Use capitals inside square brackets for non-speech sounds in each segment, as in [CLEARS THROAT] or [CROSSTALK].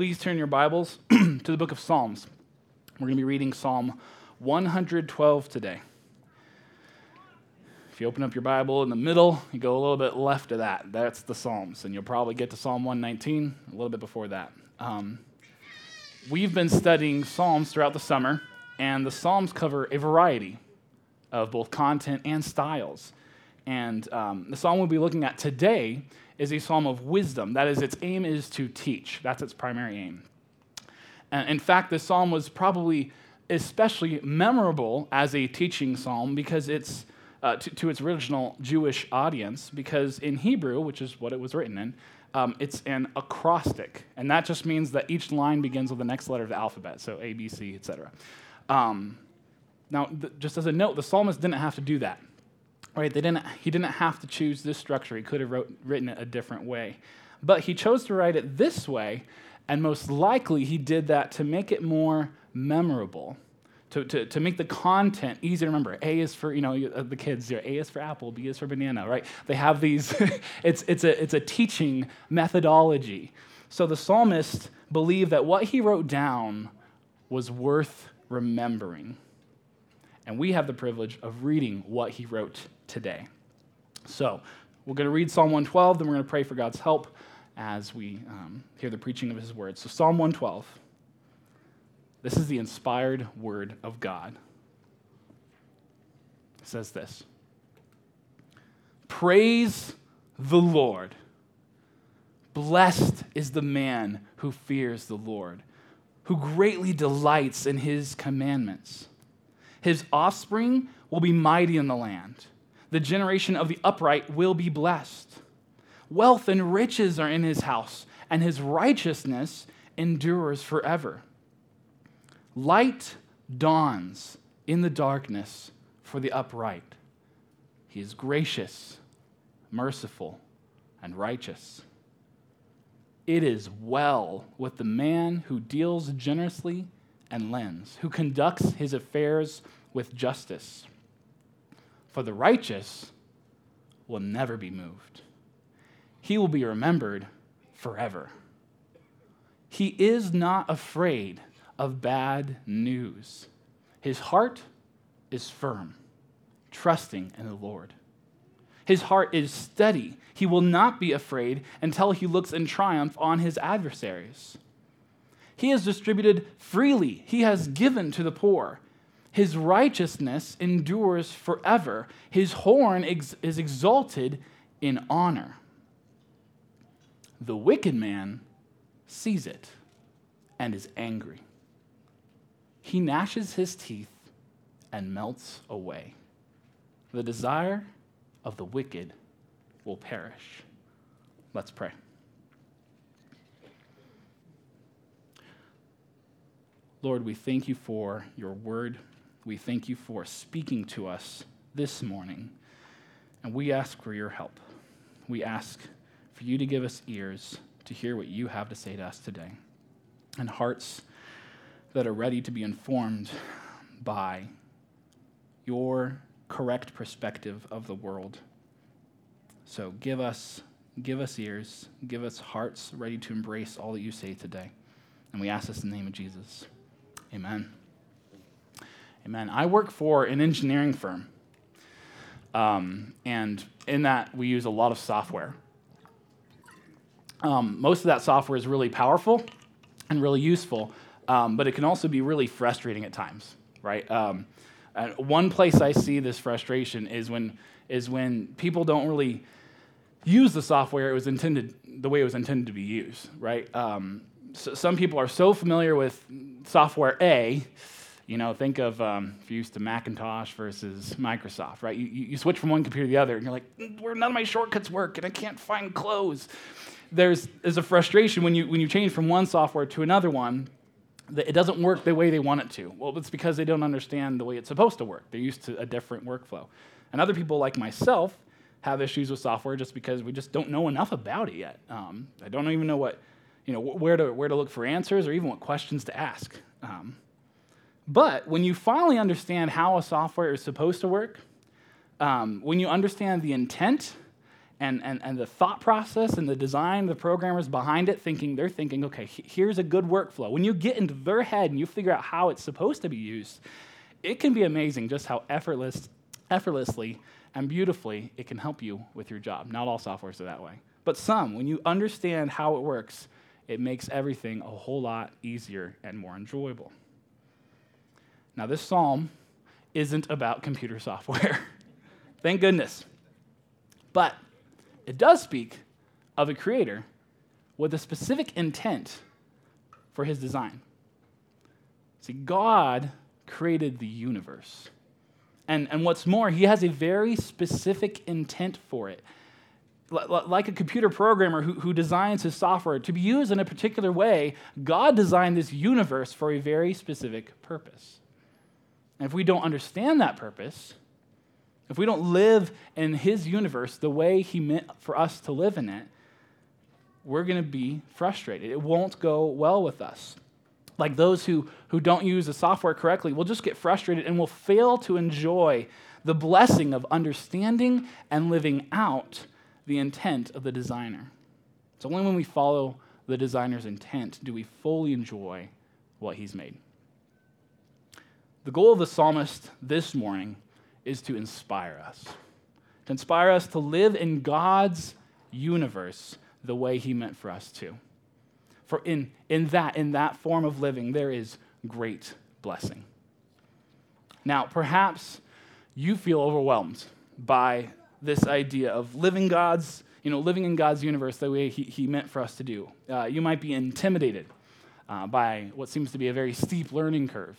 please turn your Bibles [CLEARS THROAT] to the book of Psalms. We're going to be reading Psalm 112 today. If you open up your Bible in the middle, you go a little bit left of that. That's the Psalms, and you'll probably get to Psalm 119 a little bit before that. Um, we've been studying Psalms throughout the summer, and the Psalms cover a variety of both content and styles. And um, the psalm we'll be looking at today is a psalm of wisdom. That is, its aim is to teach. That's its primary aim. And in fact, this psalm was probably especially memorable as a teaching psalm because it's uh, to, to, its original Jewish audience, because in Hebrew, which is what it was written in, um, it's an acrostic, and that just means that each line begins with the next letter of the alphabet, so A, B, C, etc. Um, now, th- just as a note, the psalmist didn't have to do that. Right? They didn't, he didn't have to choose this structure. He could have wrote, written it a different way. But he chose to write it this way, and most likely he did that to make it more memorable, to, to, to make the content easy to remember. A is for, you know, uh, the kids, A is for apple, B is for banana, right? They have these, [LAUGHS] it's, it's, a, it's a teaching methodology. So the psalmist believed that what he wrote down was worth remembering. And we have the privilege of reading what he wrote today. So, we're going to read Psalm 112, then we're going to pray for God's help as we um, hear the preaching of his words. So, Psalm 112. This is the inspired word of God. It says this Praise the Lord. Blessed is the man who fears the Lord, who greatly delights in his commandments. His offspring will be mighty in the land. The generation of the upright will be blessed. Wealth and riches are in his house, and his righteousness endures forever. Light dawns in the darkness for the upright. He is gracious, merciful, and righteous. It is well with the man who deals generously and lends, who conducts his affairs with justice. For the righteous will never be moved, he will be remembered forever. He is not afraid of bad news. His heart is firm, trusting in the Lord. His heart is steady. He will not be afraid until he looks in triumph on his adversaries. He has distributed freely, He has given to the poor. His righteousness endures forever. His horn ex- is exalted in honor. The wicked man sees it and is angry. He gnashes his teeth and melts away. The desire of the wicked will perish. Let's pray. Lord, we thank you for your word. We thank you for speaking to us this morning. And we ask for your help. We ask for you to give us ears to hear what you have to say to us today, and hearts that are ready to be informed by your correct perspective of the world. So give us give us ears, give us hearts ready to embrace all that you say today. And we ask this in the name of Jesus. Amen. Amen. I work for an engineering firm. Um, and in that, we use a lot of software. Um, most of that software is really powerful and really useful, um, but it can also be really frustrating at times, right? Um, one place I see this frustration is when, is when people don't really use the software it was intended, the way it was intended to be used, right? Um, so some people are so familiar with software A, you know, think of um, if you used to Macintosh versus Microsoft, right? You, you switch from one computer to the other, and you're like, where none of my shortcuts work, and I can't find clothes. There's, there's a frustration when you, when you change from one software to another one that it doesn't work the way they want it to. Well, it's because they don't understand the way it's supposed to work. They're used to a different workflow. And other people, like myself, have issues with software just because we just don't know enough about it yet. Um, I don't even know what you know, where to, where to look for answers or even what questions to ask. Um, but when you finally understand how a software is supposed to work, um, when you understand the intent and, and, and the thought process and the design, the programmers behind it, thinking they're thinking, okay, here's a good workflow. When you get into their head and you figure out how it's supposed to be used, it can be amazing just how effortless, effortlessly and beautifully it can help you with your job. Not all softwares are that way, but some. When you understand how it works, it makes everything a whole lot easier and more enjoyable. Now, this psalm isn't about computer software. [LAUGHS] Thank goodness. But it does speak of a creator with a specific intent for his design. See, God created the universe. And, and what's more, he has a very specific intent for it. L- like a computer programmer who, who designs his software to be used in a particular way, God designed this universe for a very specific purpose. And if we don't understand that purpose, if we don't live in his universe the way he meant for us to live in it, we're going to be frustrated. It won't go well with us. Like those who, who don't use the software correctly will just get frustrated and will fail to enjoy the blessing of understanding and living out the intent of the designer. It's only when we follow the designer's intent do we fully enjoy what he's made. The goal of the psalmist this morning is to inspire us, to inspire us to live in God's universe the way He meant for us to. For in, in that, in that form of living, there is great blessing. Now, perhaps you feel overwhelmed by this idea of living God's, you know, living in God's universe the way He, he meant for us to do. Uh, you might be intimidated uh, by what seems to be a very steep learning curve.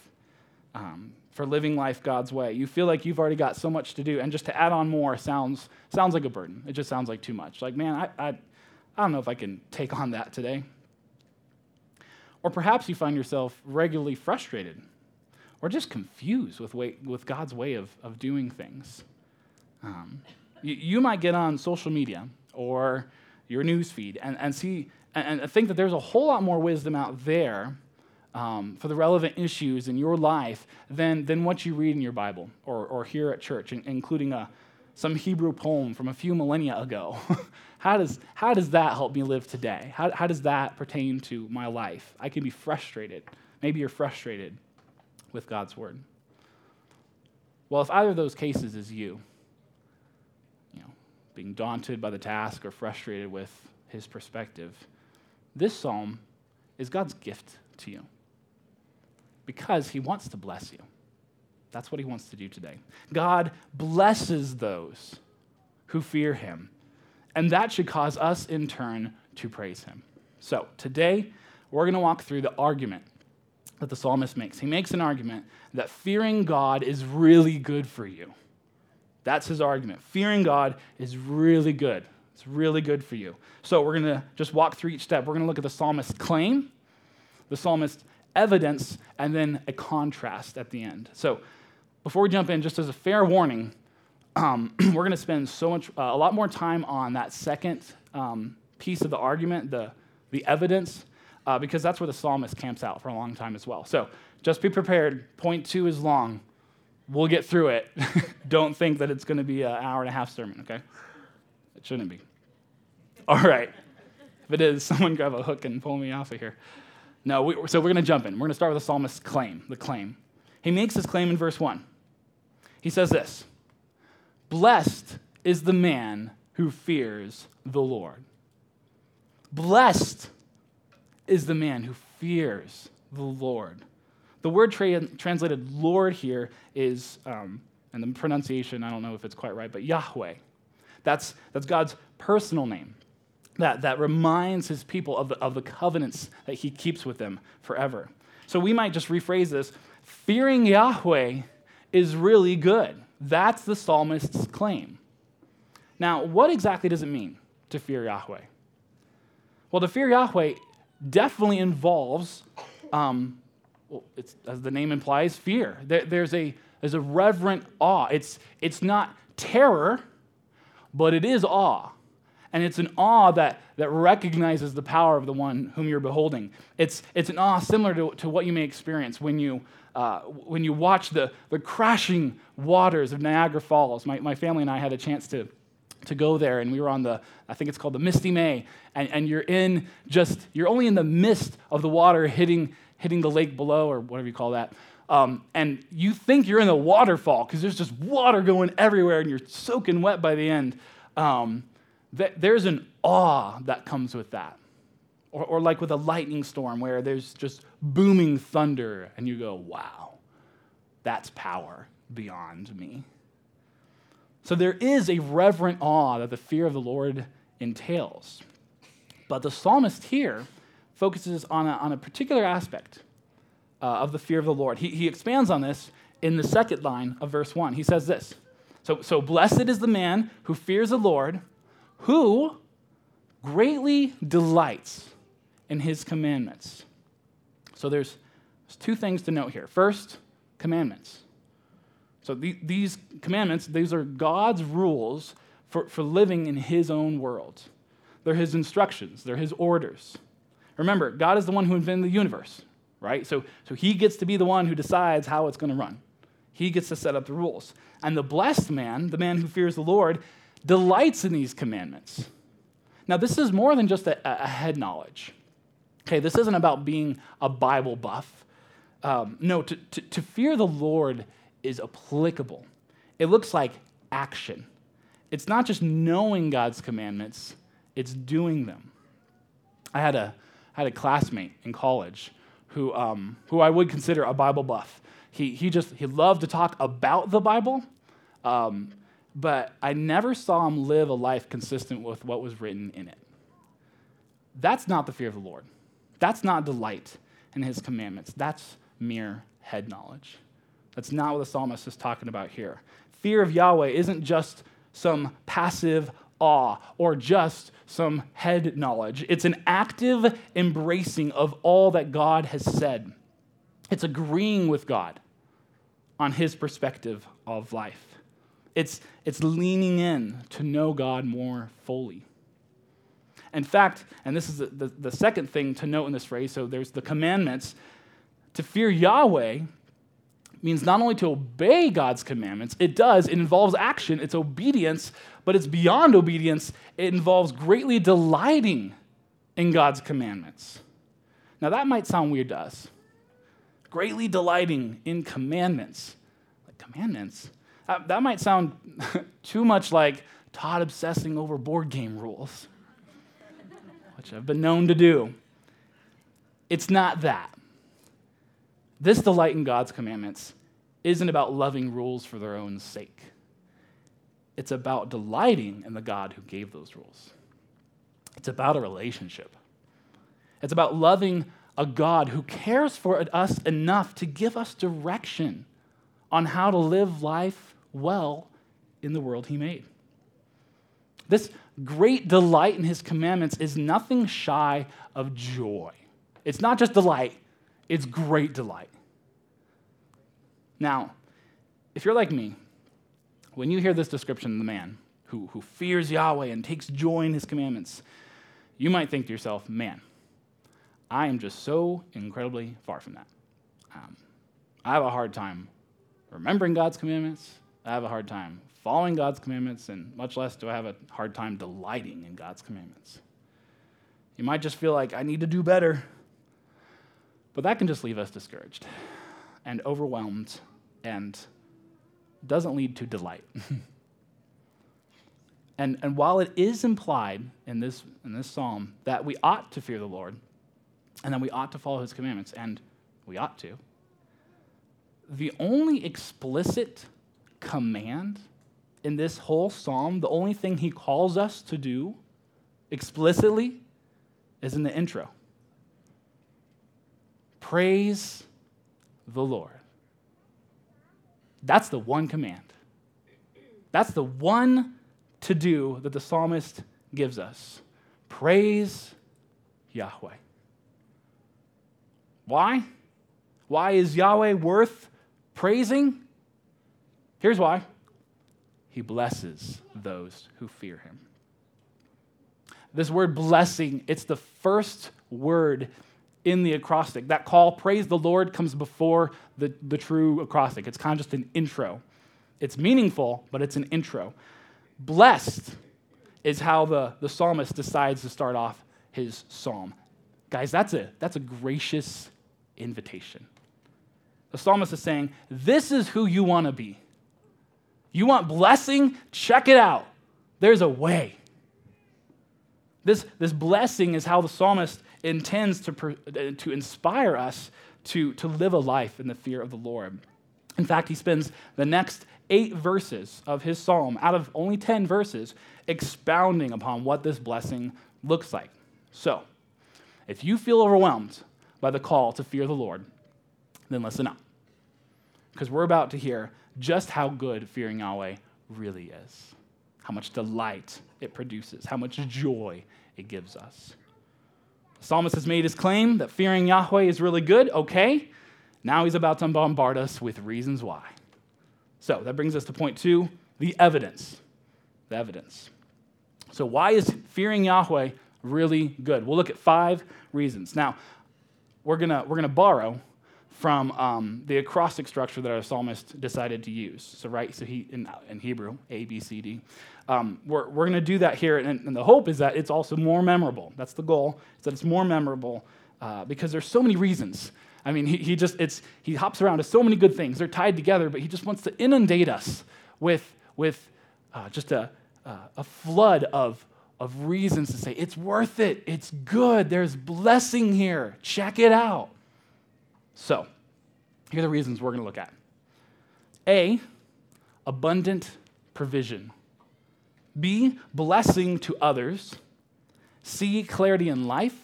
Um, for living life God's way. You feel like you've already got so much to do, and just to add on more sounds, sounds like a burden. It just sounds like too much. Like, man, I, I, I don't know if I can take on that today. Or perhaps you find yourself regularly frustrated or just confused with, way, with God's way of, of doing things. Um, you, you, might get on social media or your news feed and, and see and, and think that there's a whole lot more wisdom out there um, for the relevant issues in your life than, than what you read in your Bible or, or here at church, including a, some Hebrew poem from a few millennia ago. [LAUGHS] how, does, how does that help me live today? How, how does that pertain to my life? I can be frustrated. Maybe you're frustrated with God's word. Well, if either of those cases is you, you know, being daunted by the task or frustrated with his perspective, this psalm is God's gift to you because he wants to bless you. That's what he wants to do today. God blesses those who fear him, and that should cause us in turn to praise him. So today, we're going to walk through the argument that the psalmist makes. He makes an argument that fearing God is really good for you. That's his argument. Fearing God is really good. It's really good for you. So we're going to just walk through each step. We're going to look at the psalmist's claim, the psalmist's evidence, and then a contrast at the end. So, before we jump in, just as a fair warning, [CLEARS THROAT] um, [CLEARS THROAT] we're going to spend so much, uh, a lot more time on that second um, piece of the argument, the, the evidence, uh, because that's where the psalmist camps out for a long time as well. So, just be prepared. Point two is long. We'll get through it. [LAUGHS] Don't think that it's going to be an hour and a half sermon, okay? It shouldn't be. All right. If it is, [LAUGHS] someone grab a hook and pull me off of here. No, we, so we're going to jump in. We're going to start with the psalmist's claim, the claim. He makes his claim in verse 1. He says this Blessed is the man who fears the Lord. Blessed is the man who fears the Lord. The word tra- translated Lord here is, um, and the pronunciation, I don't know if it's quite right, but Yahweh. That's, that's God's personal name that, that reminds his people of the, of the covenants that he keeps with them forever. So we might just rephrase this fearing Yahweh is really good. That's the psalmist's claim. Now, what exactly does it mean to fear Yahweh? Well, to fear Yahweh definitely involves, um, well, as the name implies, fear. There, there's, a, there's a reverent awe. It's, it's not terror, but it is awe. And it's an awe that, that recognizes the power of the one whom you're beholding. It's, it's an awe similar to, to what you may experience when you, uh, when you watch the, the crashing waters of Niagara Falls. My, my family and I had a chance to to go there, and we were on the, I think it's called the Misty May, and, and you're in just, you're only in the mist of the water hitting, hitting the lake below, or whatever you call that. Um, and you think you're in a waterfall because there's just water going everywhere and you're soaking wet by the end. Um, th- there's an awe that comes with that. Or, or like with a lightning storm where there's just booming thunder and you go, wow, that's power beyond me. So there is a reverent awe that the fear of the Lord entails. But the psalmist here focuses on a, on a particular aspect uh, of the fear of the Lord. He, he expands on this in the second line of verse 1. He says this so, so, blessed is the man who fears the Lord, who greatly delights in his commandments. So, there's, there's two things to note here. First, commandments. So, the, these commandments, these are God's rules for, for living in his own world. They're his instructions, they're his orders. Remember, God is the one who invented the universe, right? So, so he gets to be the one who decides how it's going to run. He gets to set up the rules. And the blessed man, the man who fears the Lord, delights in these commandments. Now, this is more than just a, a head knowledge. Okay, this isn't about being a Bible buff. Um, no, to, to, to fear the Lord is applicable. It looks like action. It's not just knowing God's commandments, it's doing them. I had a, I had a classmate in college who, um, who I would consider a Bible buff. He, he just he loved to talk about the Bible, um, but I never saw him live a life consistent with what was written in it. That's not the fear of the Lord. That's not delight in his commandments. That's mere head knowledge. That's not what the psalmist is talking about here. Fear of Yahweh isn't just some passive awe or just some head knowledge. It's an active embracing of all that God has said. It's agreeing with God on his perspective of life. It's, it's leaning in to know God more fully. In fact, and this is the, the, the second thing to note in this phrase so there's the commandments. To fear Yahweh means not only to obey God's commandments, it does, it involves action, it's obedience, but it's beyond obedience. It involves greatly delighting in God's commandments. Now, that might sound weird to us greatly delighting in commandments. Like commandments? That, that might sound [LAUGHS] too much like Todd obsessing over board game rules, which I've been known to do. It's not that. This delight in God's commandments isn't about loving rules for their own sake. It's about delighting in the God who gave those rules. It's about a relationship. It's about loving a God who cares for us enough to give us direction on how to live life well in the world he made. This great delight in his commandments is nothing shy of joy. It's not just delight, it's great delight. Now, if you're like me, when you hear this description of the man who, who fears Yahweh and takes joy in his commandments, you might think to yourself, man, I am just so incredibly far from that. Um, I have a hard time remembering God's commandments. I have a hard time following God's commandments, and much less do I have a hard time delighting in God's commandments. You might just feel like I need to do better, but that can just leave us discouraged and overwhelmed and doesn't lead to delight. [LAUGHS] and, and while it is implied in this, in this psalm that we ought to fear the Lord, and then we ought to follow his commandments, and we ought to. The only explicit command in this whole psalm, the only thing he calls us to do explicitly, is in the intro. Praise the Lord. That's the one command. That's the one to do that the psalmist gives us. Praise Yahweh. Why? Why is Yahweh worth praising? Here's why He blesses those who fear Him. This word blessing, it's the first word in the acrostic. That call, praise the Lord, comes before the, the true acrostic. It's kind of just an intro. It's meaningful, but it's an intro. Blessed is how the, the psalmist decides to start off his psalm. Guys, that's a, that's a gracious invitation. The psalmist is saying, This is who you want to be. You want blessing? Check it out. There's a way. This, this blessing is how the psalmist intends to, uh, to inspire us to, to live a life in the fear of the Lord. In fact, he spends the next eight verses of his psalm, out of only 10 verses, expounding upon what this blessing looks like. So, if you feel overwhelmed by the call to fear the Lord, then listen up. Because we're about to hear just how good fearing Yahweh really is, how much delight it produces, how much joy it gives us. The psalmist has made his claim that fearing Yahweh is really good. Okay, now he's about to bombard us with reasons why. So that brings us to point two the evidence. The evidence. So, why is fearing Yahweh really good? We'll look at five reasons. Now, we're going we're gonna borrow from um, the acrostic structure that our psalmist decided to use. So, right, so he, in, in Hebrew, A, B, C, D. Um, we're we're going to do that here, and, and, the hope is that it's also more memorable. That's the goal, is that it's more memorable uh, because there's so many reasons I mean, he, he just, it's, he hops around to so many good things. They're tied together, but he just wants to inundate us with, with uh, just a, uh, a flood of, of reasons to say, it's worth it, it's good, there's blessing here, check it out. So, here are the reasons we're going to look at A, abundant provision. B, blessing to others. C, clarity in life.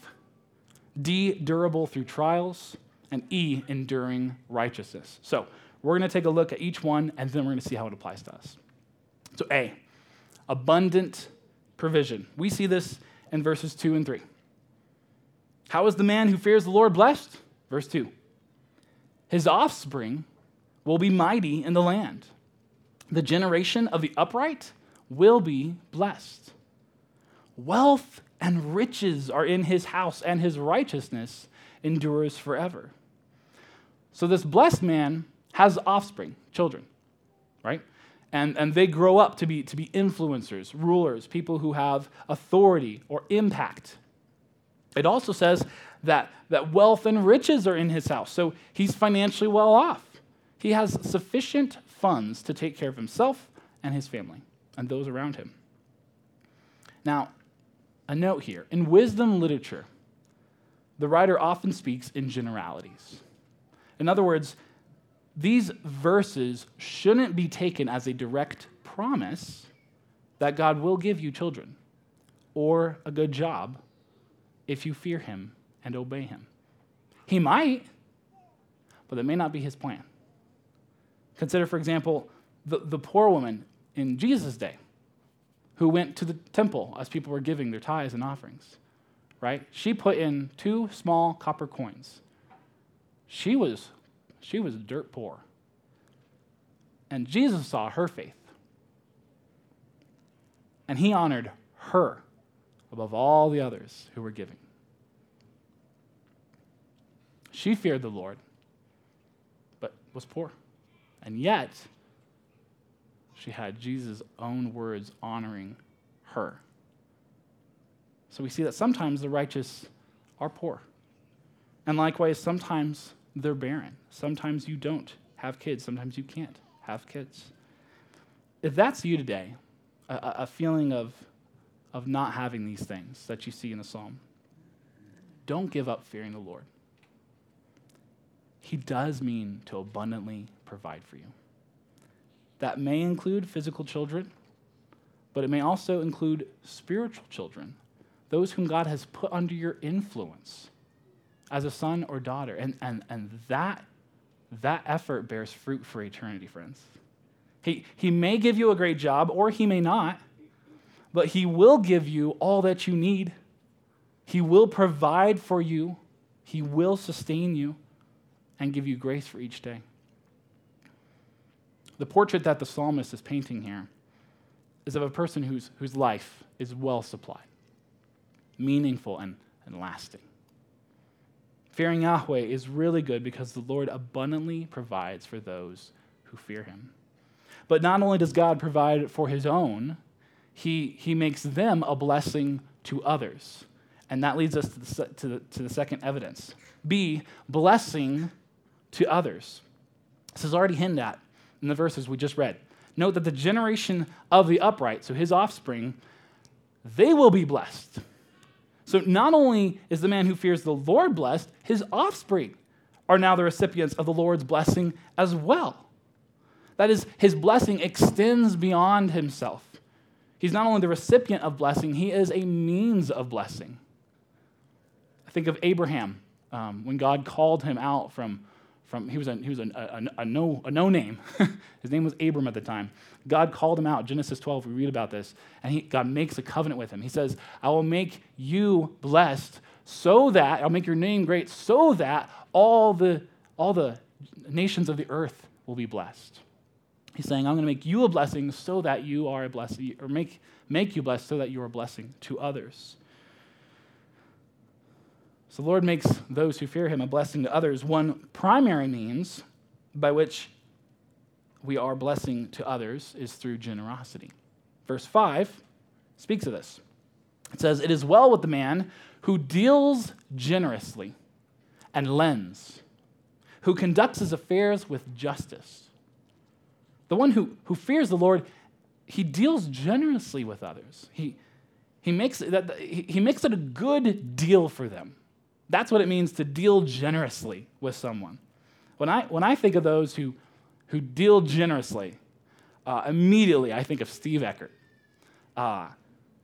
D, durable through trials and E, enduring righteousness. So we're going to take a look at each one, and then we're going to see how it applies to us. So, A, abundant provision. We see this in verses 2 and 3. How is the man who fears the Lord blessed? Verse 2 His offspring will be mighty in the land. The generation of the upright will be blessed. Wealth and riches are in his house, and his righteousness endures forever. So this blessed man has offspring, children, right? And, and they grow up to be, to be influencers, rulers, people who have authority or impact. It also says that, that wealth and riches are in his house, so he's financially well off. He has sufficient funds to take care of himself and his family and those around him. Now, a note here in wisdom literature, the writer often speaks in generalities. In other words, these verses shouldn't be taken as a direct promise that God will give you children or a good job if you fear him and obey him. He might, but that may not be his plan. Consider, for example, the, the poor woman in Jesus' day who went to the temple as people were giving their tithes and offerings, right? She put in two small copper coins. She was she was dirt poor. And Jesus saw her faith. And he honored her above all the others who were giving. She feared the Lord, but was poor. And yet, she had Jesus' own words honoring her. So we see that sometimes the righteous are poor. And likewise, sometimes they're barren. Sometimes you don't have kids, sometimes you can't have kids. If that's you today, a, a feeling of, of not having these things that you see in the psalm, don't give up fearing the Lord. He does mean to abundantly provide for you. That may include physical children, but it may also include spiritual children, those whom God has put under your influence as a son or daughter. And, and, and that, that effort bears fruit for eternity, friends. He, he may give you a great job, or he may not, but he will give you all that you need. He will provide for you, he will sustain you, and give you grace for each day. The portrait that the psalmist is painting here is of a person whose, whose life is well supplied, meaningful, and, and lasting. Fearing Yahweh is really good because the Lord abundantly provides for those who fear him. But not only does God provide for his own, he, he makes them a blessing to others. And that leads us to the, to the, to the second evidence. B, blessing to others. This is already hinted at in the verses we just read. Note that the generation of the upright, so his offspring, they will be blessed. So not only is the man who fears the Lord blessed, his offspring are now the recipients of the Lord's blessing as well. That is, his blessing extends beyond himself. He's not only the recipient of blessing, he is a means of blessing. Think of Abraham um, when God called him out from, from he was a, he was a, a, a no, a no name. [LAUGHS] His name was Abram at the time. God called him out. Genesis 12, we read about this. And he, God makes a covenant with him. He says, I will make you blessed so that, I'll make your name great so that all the, all the nations of the earth will be blessed. He's saying, I'm going to make you a blessing so that you are a blessing, or make, make you blessed so that you are a blessing to others. So the Lord makes those who fear him a blessing to others. One primary means by which we are blessing to others is through generosity. Verse 5 speaks of this. It says, It is well with the man who deals generously and lends, who conducts his affairs with justice. The one who, who fears the Lord, he deals generously with others. He, he, makes that, he makes it a good deal for them. That's what it means to deal generously with someone. When I, when I think of those who, who deal generously, uh, immediately I think of Steve Eckert. Uh,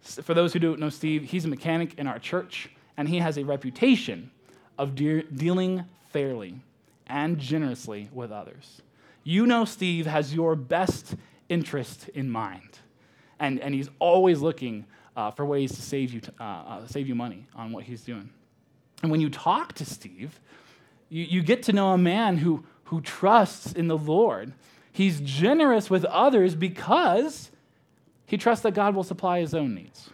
for those who don't know Steve, he's a mechanic in our church, and he has a reputation of de- dealing fairly and generously with others you know Steve has your best interest in mind. And, and he's always looking uh, for ways to save you, uh, uh, save you money on what he's doing. And when you talk to Steve, you, you get to know a man who, who trusts in the Lord. He's generous with others because he trusts that God will supply his own needs.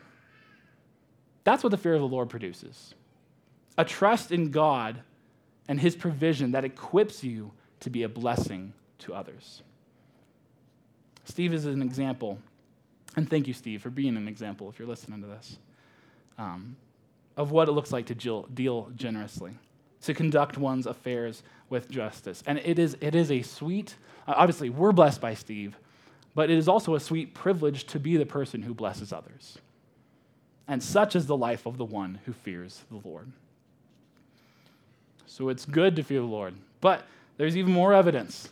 That's what the fear of the Lord produces a trust in God and his provision that equips you to be a blessing to others. Steve is an example, and thank you, Steve, for being an example if you're listening to this, um, of what it looks like to deal generously, to conduct one's affairs with justice. And it is, it is a sweet, uh, obviously, we're blessed by Steve, but it is also a sweet privilege to be the person who blesses others. And such is the life of the one who fears the Lord. So it's good to fear the Lord, but there's even more evidence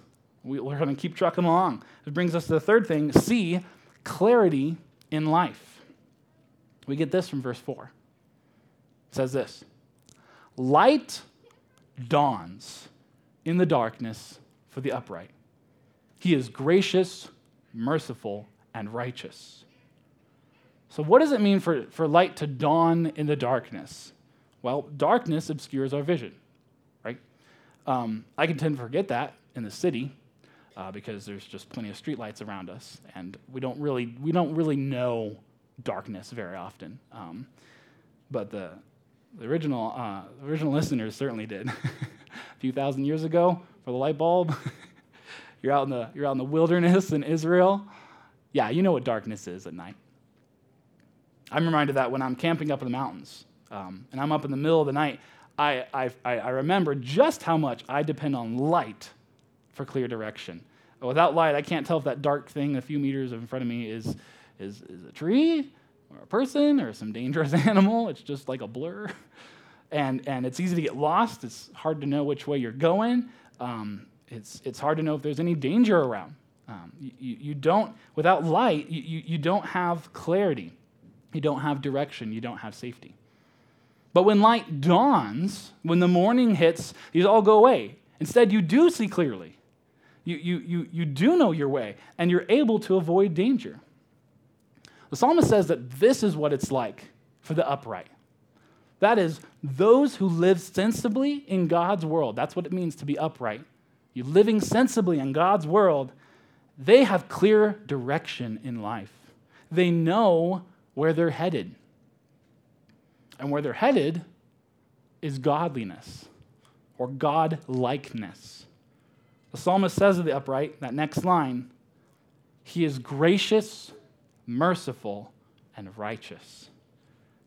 we, are going to keep trucking along. It brings us to the third thing C, clarity in life. We get this from verse 4. It says this Light dawns in the darkness for the upright. He is gracious, merciful, and righteous. So, what does it mean for, for light to dawn in the darkness? Well, darkness obscures our vision, right? Um, I can tend to forget that in the city uh, because there's just plenty of streetlights around us, and we don't really we don't really know darkness very often. Um, but the the original uh, original [LAUGHS] listeners certainly did. [LAUGHS] a few thousand years ago, for the light bulb, [LAUGHS] you're out in the you're out in the wilderness in Israel. Yeah, you know what darkness is at night. I'm reminded that when I'm camping up in the mountains, um, and I'm up in the middle of the night. I, I, I remember just how much I depend on light for clear direction. Without light, I can't tell if that dark thing a few meters in front of me is, is, is a tree or a person or some dangerous [LAUGHS] animal. It's just like a blur. And, and it's easy to get lost. It's hard to know which way you're going. Um, it's, it's hard to know if there's any danger around. Um, you, you don't, without light, you, you don't have clarity. You don't have direction. You don't have safety. But when light dawns, when the morning hits, these all go away. Instead, you do see clearly. You, you, you, you do know your way, and you're able to avoid danger. The psalmist says that this is what it's like for the upright. That is, those who live sensibly in God's world. That's what it means to be upright. You living sensibly in God's world, they have clear direction in life. They know where they're headed. And where they're headed is godliness or God likeness. The psalmist says of the upright, that next line, he is gracious, merciful, and righteous.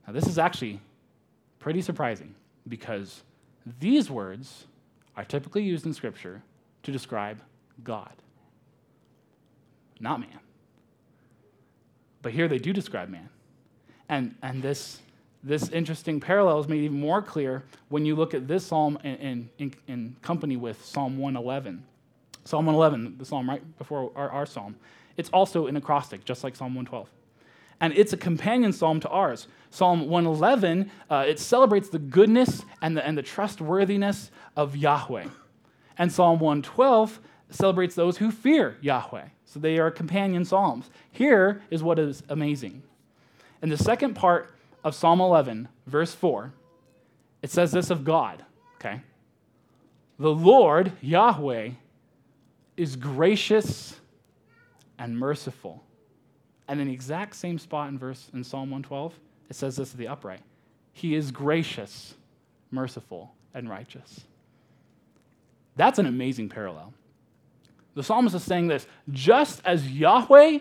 Now, this is actually pretty surprising because these words are typically used in Scripture to describe God, not man. But here they do describe man. And, and this, this interesting parallel is made even more clear when you look at this psalm in, in, in, company with Psalm 111. Psalm 111, the psalm right before our, our psalm, it's also an acrostic, just like Psalm 112 and it's a companion psalm to ours. Psalm 111, uh, it celebrates the goodness and the, and the trustworthiness of Yahweh. And Psalm 112 celebrates those who fear Yahweh. So they are companion psalms. Here is what is amazing. In the second part of Psalm 11, verse 4, it says this of God, okay? The Lord, Yahweh, is gracious and merciful and in the exact same spot in verse in Psalm 112, it says this of the upright. He is gracious, merciful, and righteous. That's an amazing parallel. The psalmist is saying this just as Yahweh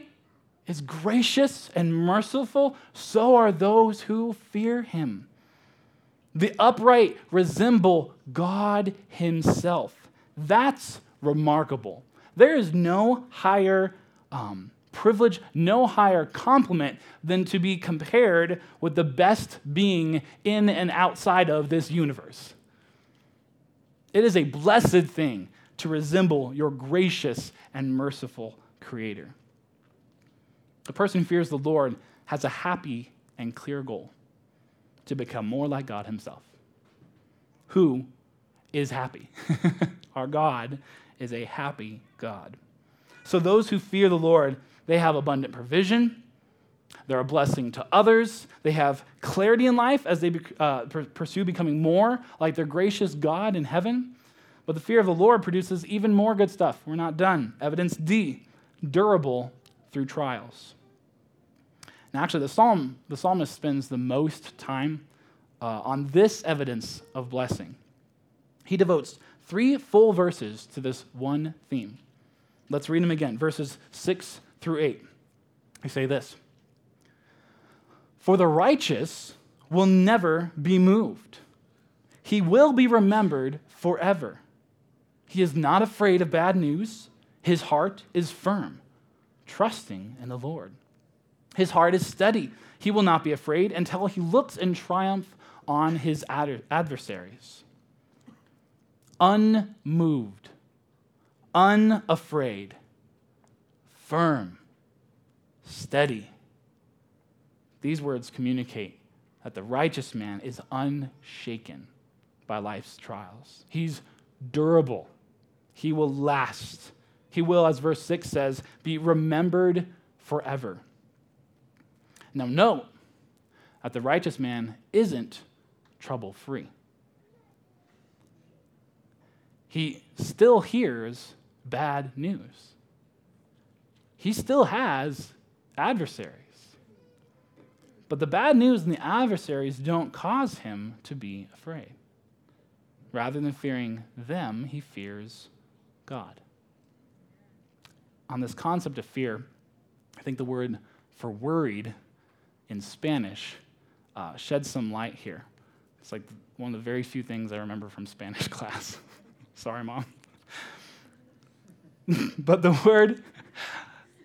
is gracious and merciful, so are those who fear him. The upright resemble God himself. That's remarkable. There is no higher um, privilege, no higher compliment than to be compared with the best being in and outside of this universe. It is a blessed thing to resemble your gracious and merciful Creator. A person who fears the Lord has a happy and clear goal to become more like God Himself. Who is happy? [LAUGHS] Our God is a happy God. So those who fear the Lord they have abundant provision. They're a blessing to others. They have clarity in life as they uh, pursue becoming more like their gracious God in heaven. But the fear of the Lord produces even more good stuff. We're not done. Evidence D durable through trials. Now, actually, the, psalm, the psalmist spends the most time uh, on this evidence of blessing. He devotes three full verses to this one theme. Let's read them again verses 6 through 8. We say this For the righteous will never be moved, he will be remembered forever. He is not afraid of bad news, his heart is firm, trusting in the Lord. His heart is steady. He will not be afraid until he looks in triumph on his adversaries. Unmoved, unafraid, firm, steady. These words communicate that the righteous man is unshaken by life's trials. He's durable, he will last. He will, as verse 6 says, be remembered forever. Now, note that the righteous man isn't trouble free. He still hears bad news he still has adversaries. But the bad news and the adversaries don't cause him to be afraid. Rather than fearing them, he fears God. On this concept of fear, I think the word for worried in Spanish uh, sheds some light here. It's like one of the very few things I remember from Spanish [LAUGHS] class. Sorry, Mom. [LAUGHS] but the word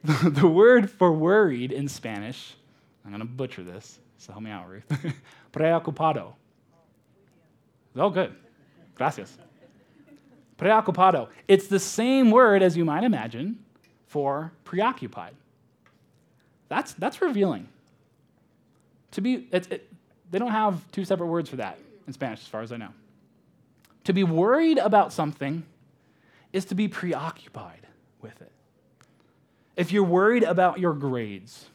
[LAUGHS] the word for worried in Spanish, I'm going to butcher this, so help me out, Ruth. [LAUGHS] Preocupado. Oh, good. Gracias. Preocupado. It's the same word as you might imagine for preoccupied. That's, that's revealing. To be, it, it, they don't have two separate words for that in Spanish, as far as I know. To be worried about something is to be preoccupied with it. If you're worried about your grades,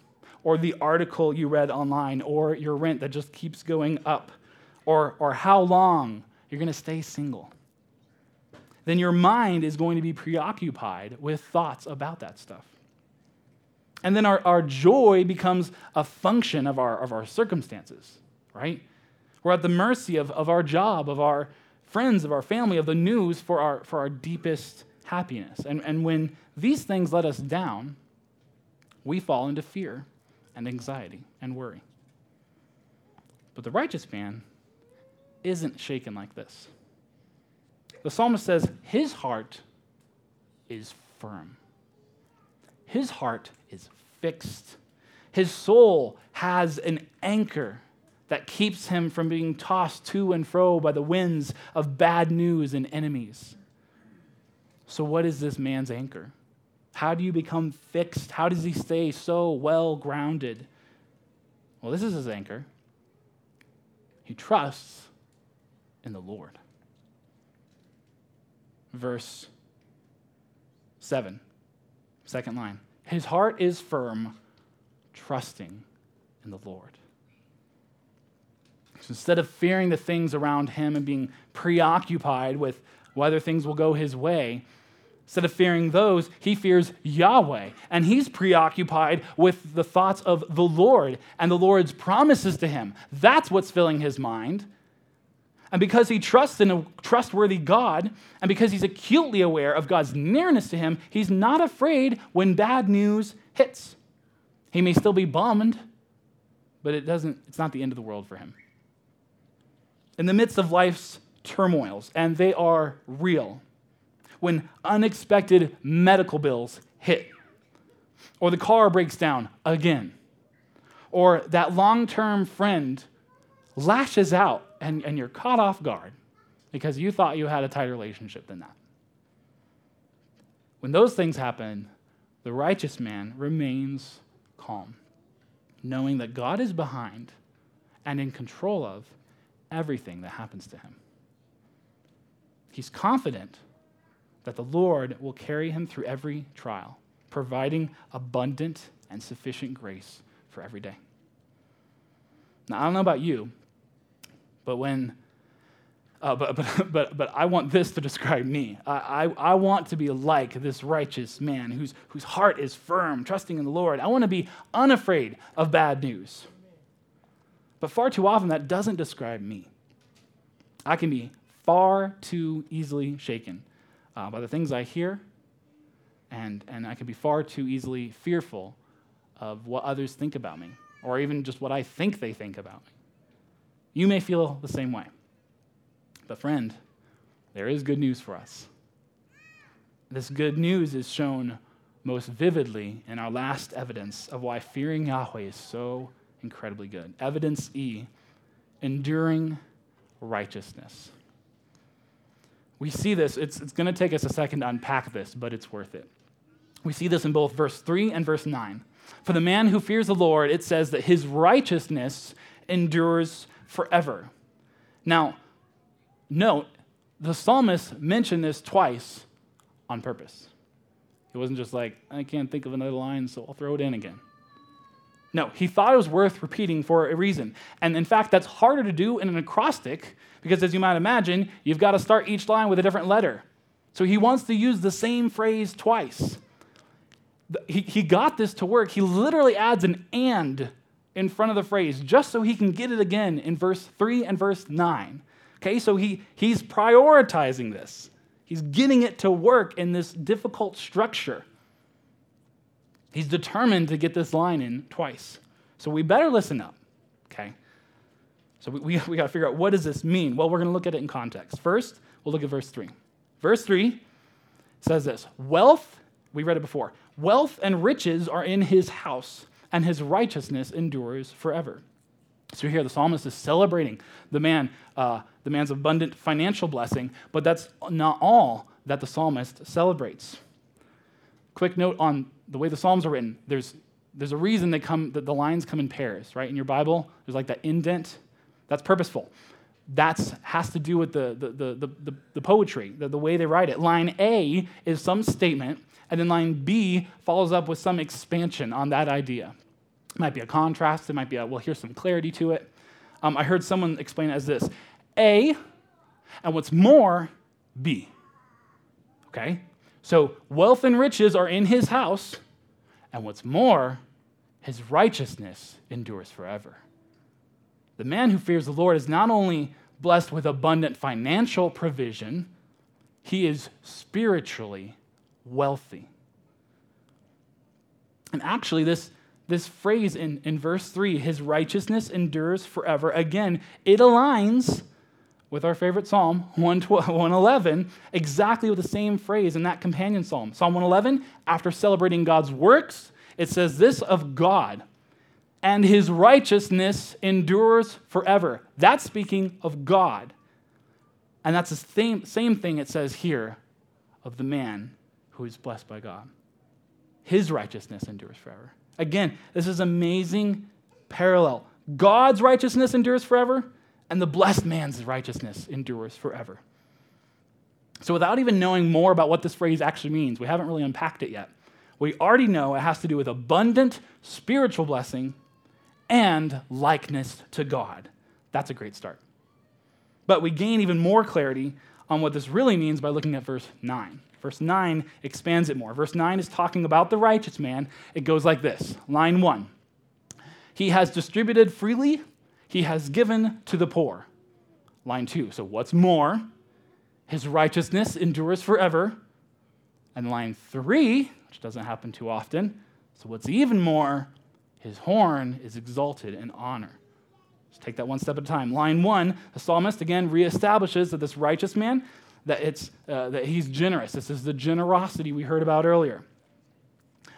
or the article you read online, or your rent that just keeps going up, or, or how long you're going to stay single, then your mind is going to be preoccupied with thoughts about that stuff. And then our, our joy becomes a function of our, of our circumstances, right? We're at the mercy of, of our job, of our friends, of our family, of the news for our, for our deepest happiness. And, and when these things let us down, we fall into fear and anxiety. and worry. But the righteous man isn't shaken like this. The psalmist says his heart is firm, his heart is fixed. His soul has an anchor that keeps him from being tossed to and fro by the winds of bad news and enemies. So, what is this man's anchor? How do you become fixed? How does he stay so well grounded? Well, this is his anchor. He trusts in the Lord. Verse 7, second line. His heart is firm, trusting in the Lord. So instead of fearing the things around him and being preoccupied with whether things will go his way, instead of fearing those, he fears Yahweh. And he's preoccupied with the thoughts of the Lord and the Lord's promises to him. That's what's filling his mind. And because he trusts in a trustworthy God, and because he's acutely aware of God's nearness to him, he's not afraid when bad news hits. He may still be bummed, but it doesn't, it's not the end of the world for him. In the midst of life's turmoils, and they are real, when unexpected medical bills hit, or the car breaks down again, or that long term friend lashes out and, and you're caught off guard because you thought you had a tighter relationship than that. When those things happen, the righteous man remains calm, knowing that God is behind and in control of everything that happens to him. He's confident that the Lord will carry him through every trial, providing abundant and sufficient grace for every day. Now, I don't know about you, but when, uh, but, [LAUGHS] but, but, but I want this to describe me. I, I, I want to be like this righteous man whose, whose heart is firm, trusting in the Lord. I want to be unafraid of bad news. But far too often, that doesn't describe me. I can be far too easily shaken uh, by the things I hear, and, and I can be far too easily fearful of what others think about me, or even just what I think they think about me. You may feel the same way. But, friend, there is good news for us. This good news is shown most vividly in our last evidence of why fearing Yahweh is so incredibly good. Evidence E enduring righteousness. We see this, it's, it's going to take us a second to unpack this, but it's worth it. We see this in both verse 3 and verse 9. For the man who fears the Lord, it says that his righteousness endures forever. Now, note, the psalmist mentioned this twice on purpose. It wasn't just like, I can't think of another line, so I'll throw it in again. No, he thought it was worth repeating for a reason. And in fact, that's harder to do in an acrostic because, as you might imagine, you've got to start each line with a different letter. So he wants to use the same phrase twice. He, he got this to work. He literally adds an and in front of the phrase just so he can get it again in verse 3 and verse 9. Okay, so he, he's prioritizing this. He's getting it to work in this difficult structure. He's determined to get this line in twice. So we better listen up, okay? So we, we, [LAUGHS] we got to figure out what does this mean? Well, we're going to look at it in context. First, we'll look at verse 3. Verse 3 says this Wealth, we read it before, wealth and riches are in his house, and his righteousness endures forever. So here the psalmist is celebrating the man, uh, the man's abundant financial blessing, but that's not all that the psalmist celebrates. Quick note on the way the Psalms are written, there's, there's a reason they come, that the lines come in pairs, right? In your Bible, there's like that indent. That's purposeful. That has to do with the, the, the, the, the poetry, the, the way they write it. Line A is some statement, and then line B follows up with some expansion on that idea. It might be a contrast, it might be a, well, here's some clarity to it. Um, I heard someone explain it as this A, and what's more, B. Okay? So wealth and riches are in his house, and what's more, his righteousness endures forever. The man who fears the Lord is not only blessed with abundant financial provision, he is spiritually wealthy. And actually, this, this phrase in, in verse 3, his righteousness endures forever, again, it aligns with our favorite psalm, 111, [LAUGHS] exactly with the same phrase in that companion psalm. Psalm 111, after celebrating God's works, it says this of God, and his righteousness endures forever. That's speaking of God. And that's the same, same thing it says here of the man who is blessed by God. His righteousness endures forever. Again, this is amazing parallel. God's righteousness endures forever, and the blessed man's righteousness endures forever. So, without even knowing more about what this phrase actually means, we haven't really unpacked it yet. We already know it has to do with abundant spiritual blessing and likeness to God. That's a great start. But we gain even more clarity on what this really means by looking at verse 9. Verse 9 expands it more. Verse 9 is talking about the righteous man. It goes like this Line 1 He has distributed freely, he has given to the poor. Line 2 So what's more? His righteousness endures forever. And line 3, which doesn't happen too often, so what's even more? His horn is exalted in honor. Let's take that one step at a time. Line 1, the psalmist again reestablishes that this righteous man that, it's, uh, that he's generous. This is the generosity we heard about earlier.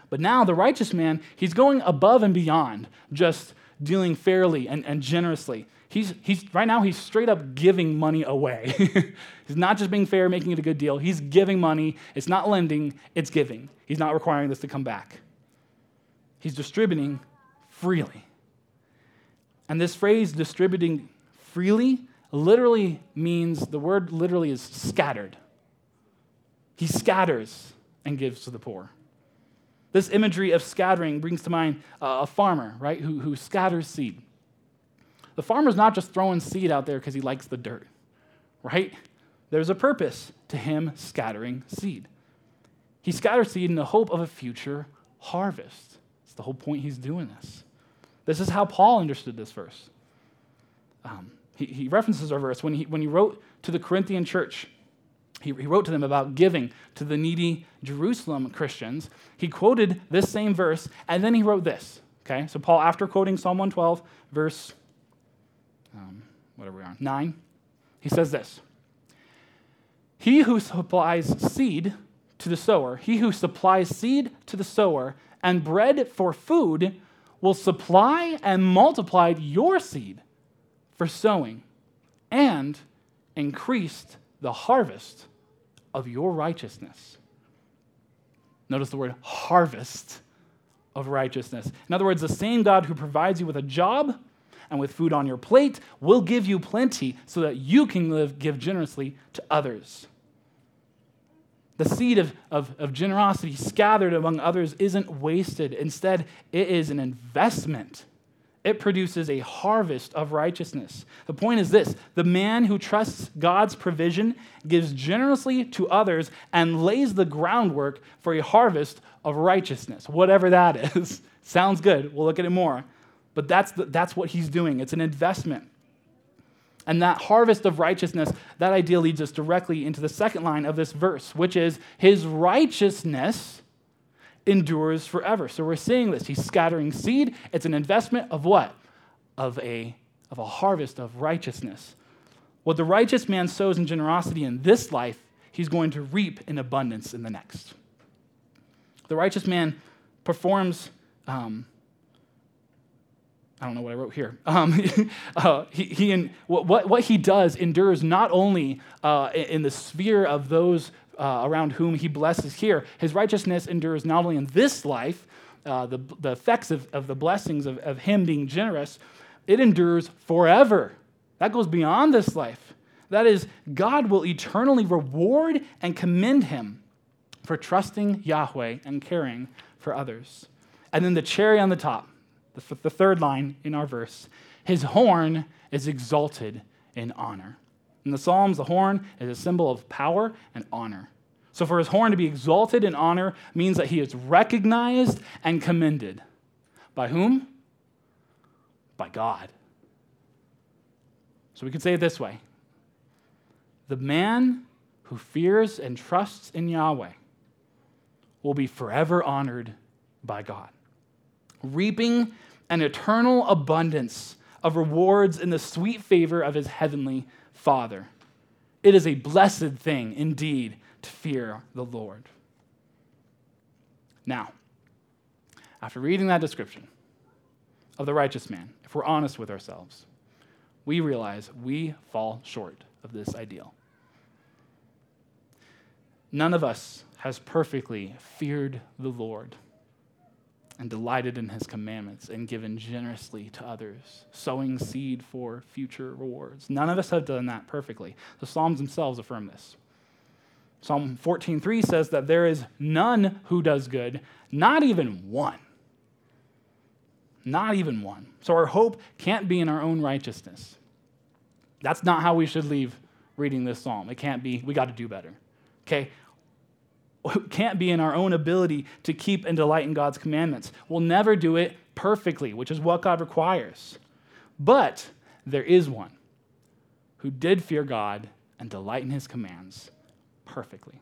But now the righteous man, he's going above and beyond just dealing fairly and, and generously. He's, he's, right now, he's straight up giving money away. [LAUGHS] he's not just being fair, making it a good deal. He's giving money. It's not lending, it's giving. He's not requiring this to come back. He's distributing freely. And this phrase, distributing freely, literally means the word literally is scattered. He scatters and gives to the poor. This imagery of scattering brings to mind a farmer, right, who, who scatters seed. The farmer's not just throwing seed out there because he likes the dirt, right? There's a purpose to him scattering seed. He scatters seed in the hope of a future harvest. That's the whole point he's doing this. This is how Paul understood this verse. Um, he, he references our verse when he, when he wrote to the Corinthian church. He, he wrote to them about giving to the needy Jerusalem Christians. He quoted this same verse, and then he wrote this. Okay, so Paul, after quoting Psalm 112, verse, um, whatever we are, 9, he says this He who supplies seed to the sower, he who supplies seed to the sower and bread for food will supply and multiply your seed for sowing and increased the harvest of your righteousness. Notice the word harvest of righteousness. In other words, the same God who provides you with a job and with food on your plate will give you plenty so that you can live, give generously to others. The seed of, of, of generosity scattered among others isn't wasted. Instead, it is an investment it produces a harvest of righteousness. The point is this the man who trusts God's provision gives generously to others and lays the groundwork for a harvest of righteousness, whatever that [LAUGHS] is. Sounds good. We'll look at it more. But that's, the, that's what he's doing. It's an investment. And that harvest of righteousness, that idea leads us directly into the second line of this verse, which is his righteousness endures forever. So we're seeing this. He's scattering seed. It's an investment of what? Of a, of a harvest of righteousness. What the righteous man sows in generosity in this life, he's going to reap in abundance in the next. The righteous man performs. Um, I don't know what I wrote here. [LAUGHS] Um, uh, he, he in, what, what he does endures not only uh, in the sphere of those uh, around whom he blesses here. His righteousness endures not only in this life, uh, the, the effects of, of the blessings of, of him being generous, it endures forever. That goes beyond this life. That is, God will eternally reward and commend him for trusting Yahweh and caring for others. And then the cherry on the top, the, the third line in our verse, his horn is exalted in honor. In the Psalms, the horn is a symbol of power and honor. So, for his horn to be exalted in honor means that he is recognized and commended. By whom? By God. So, we could say it this way The man who fears and trusts in Yahweh will be forever honored by God. reaping an eternal abundance of rewards in the sweet favor of his heavenly Father. It is a blessed thing indeed to fear the Lord. Now, after reading that description of the righteous man, if we're honest with ourselves, we realize we fall short of this ideal. None of us has perfectly feared the Lord and delighted in his commandments and given generously to others, sowing seed for future rewards. None of us have done that perfectly. The Psalms themselves affirm this. Psalm 14:3 says that there is none who does good, not even one. Not even one. So our hope can't be in our own righteousness. That's not how we should leave reading this psalm. It can't be, we got to do better. Okay? Can't be in our own ability to keep and delight in God's commandments. We'll never do it perfectly, which is what God requires. But there is one who did fear God and delight in his commands perfectly.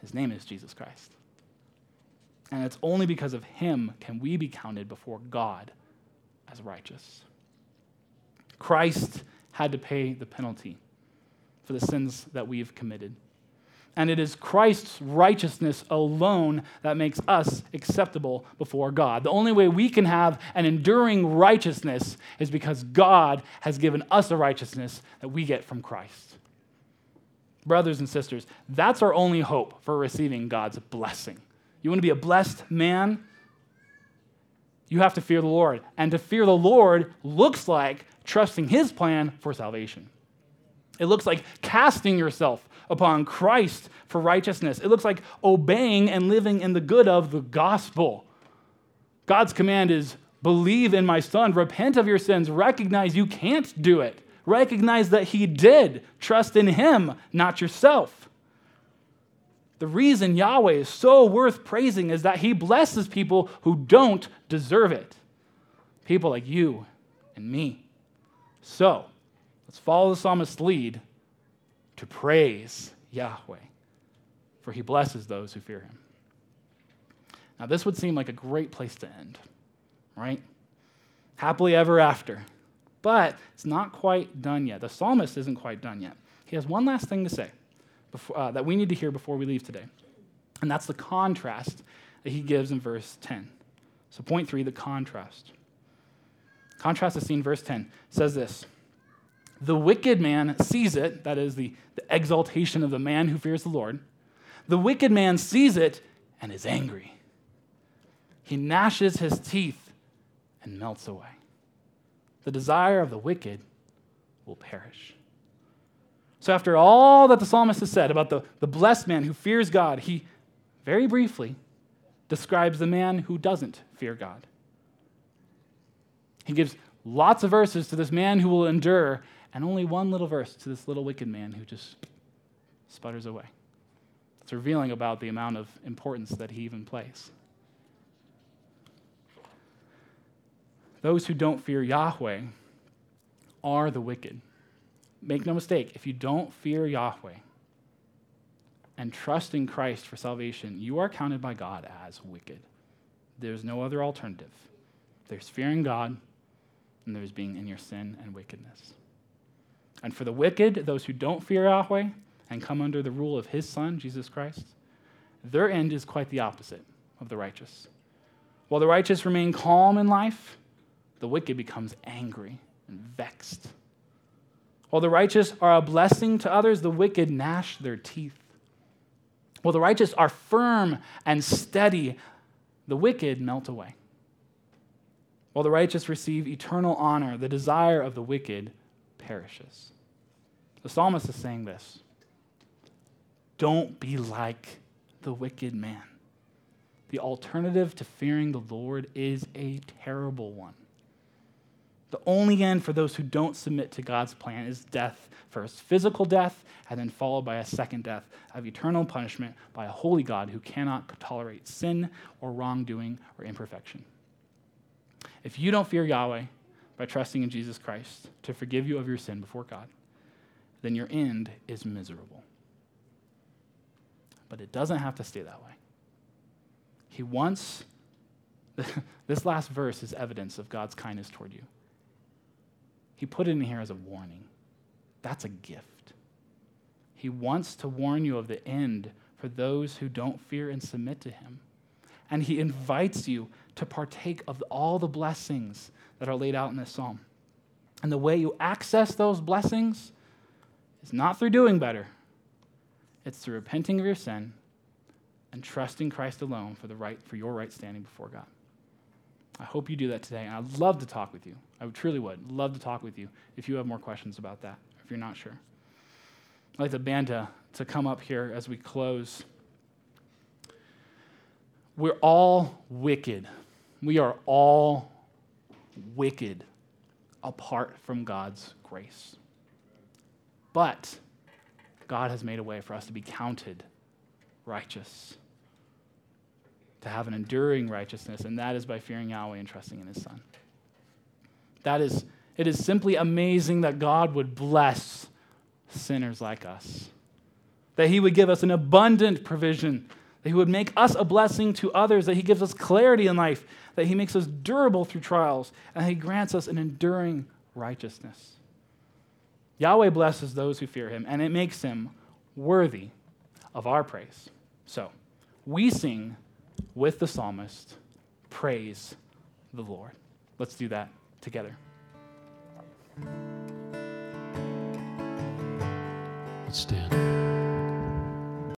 His name is Jesus Christ. And it's only because of him can we be counted before God as righteous. Christ had to pay the penalty for the sins that we've committed. And it is Christ's righteousness alone that makes us acceptable before God. The only way we can have an enduring righteousness is because God has given us a righteousness that we get from Christ. Brothers and sisters, that's our only hope for receiving God's blessing. You want to be a blessed man? You have to fear the Lord. And to fear the Lord looks like trusting his plan for salvation. It looks like casting yourself upon Christ for righteousness. It looks like obeying and living in the good of the gospel. God's command is believe in my son, repent of your sins, recognize you can't do it, recognize that he did, trust in him, not yourself. The reason Yahweh is so worth praising is that he blesses people who don't deserve it. People like you and me. So, let's follow the psalmist's lead to praise Yahweh, for he blesses those who fear him. Now, this would seem like a great place to end, right? Happily ever after. But it's not quite done yet. The psalmist isn't quite done yet. He has one last thing to say before, uh, that we need to hear before we leave today. And that's the contrast that he gives in verse 10. So, point three, the contrast. Contrast is seen, verse 10 says this The wicked man sees it, that is the, the exaltation of the man who fears the Lord. The wicked man sees it and is angry. He gnashes his teeth and melts away. The desire of the wicked will perish. So, after all that the psalmist has said about the, the blessed man who fears God, he very briefly describes the man who doesn't fear God. He gives lots of verses to this man who will endure, and only one little verse to this little wicked man who just sputters away. It's revealing about the amount of importance that he even plays. Those who don't fear Yahweh are the wicked. Make no mistake, if you don't fear Yahweh and trust in Christ for salvation, you are counted by God as wicked. There's no other alternative. There's fearing God, and there's being in your sin and wickedness. And for the wicked, those who don't fear Yahweh and come under the rule of his Son, Jesus Christ, their end is quite the opposite of the righteous. While the righteous remain calm in life, the wicked becomes angry and vexed. While the righteous are a blessing to others, the wicked gnash their teeth. While the righteous are firm and steady, the wicked melt away. While the righteous receive eternal honor, the desire of the wicked perishes. The psalmist is saying this Don't be like the wicked man. The alternative to fearing the Lord is a terrible one. The only end for those who don't submit to God's plan is death first, physical death, and then followed by a second death of eternal punishment by a holy God who cannot tolerate sin or wrongdoing or imperfection. If you don't fear Yahweh by trusting in Jesus Christ to forgive you of your sin before God, then your end is miserable. But it doesn't have to stay that way. He wants [LAUGHS] this last verse is evidence of God's kindness toward you. He put it in here as a warning. That's a gift. He wants to warn you of the end for those who don't fear and submit to Him. And He invites you to partake of all the blessings that are laid out in this psalm. And the way you access those blessings is not through doing better, it's through repenting of your sin and trusting Christ alone for, the right, for your right standing before God. I hope you do that today. And I'd love to talk with you. I truly would. Love to talk with you if you have more questions about that, if you're not sure. I'd like the band to, to come up here as we close. We're all wicked. We are all wicked apart from God's grace. But God has made a way for us to be counted righteous, to have an enduring righteousness, and that is by fearing Yahweh and trusting in His Son. That is, it is simply amazing that God would bless sinners like us, that He would give us an abundant provision, that He would make us a blessing to others, that He gives us clarity in life, that He makes us durable through trials, and He grants us an enduring righteousness. Yahweh blesses those who fear Him, and it makes Him worthy of our praise. So, we sing with the psalmist, Praise the Lord. Let's do that together. Let's stand.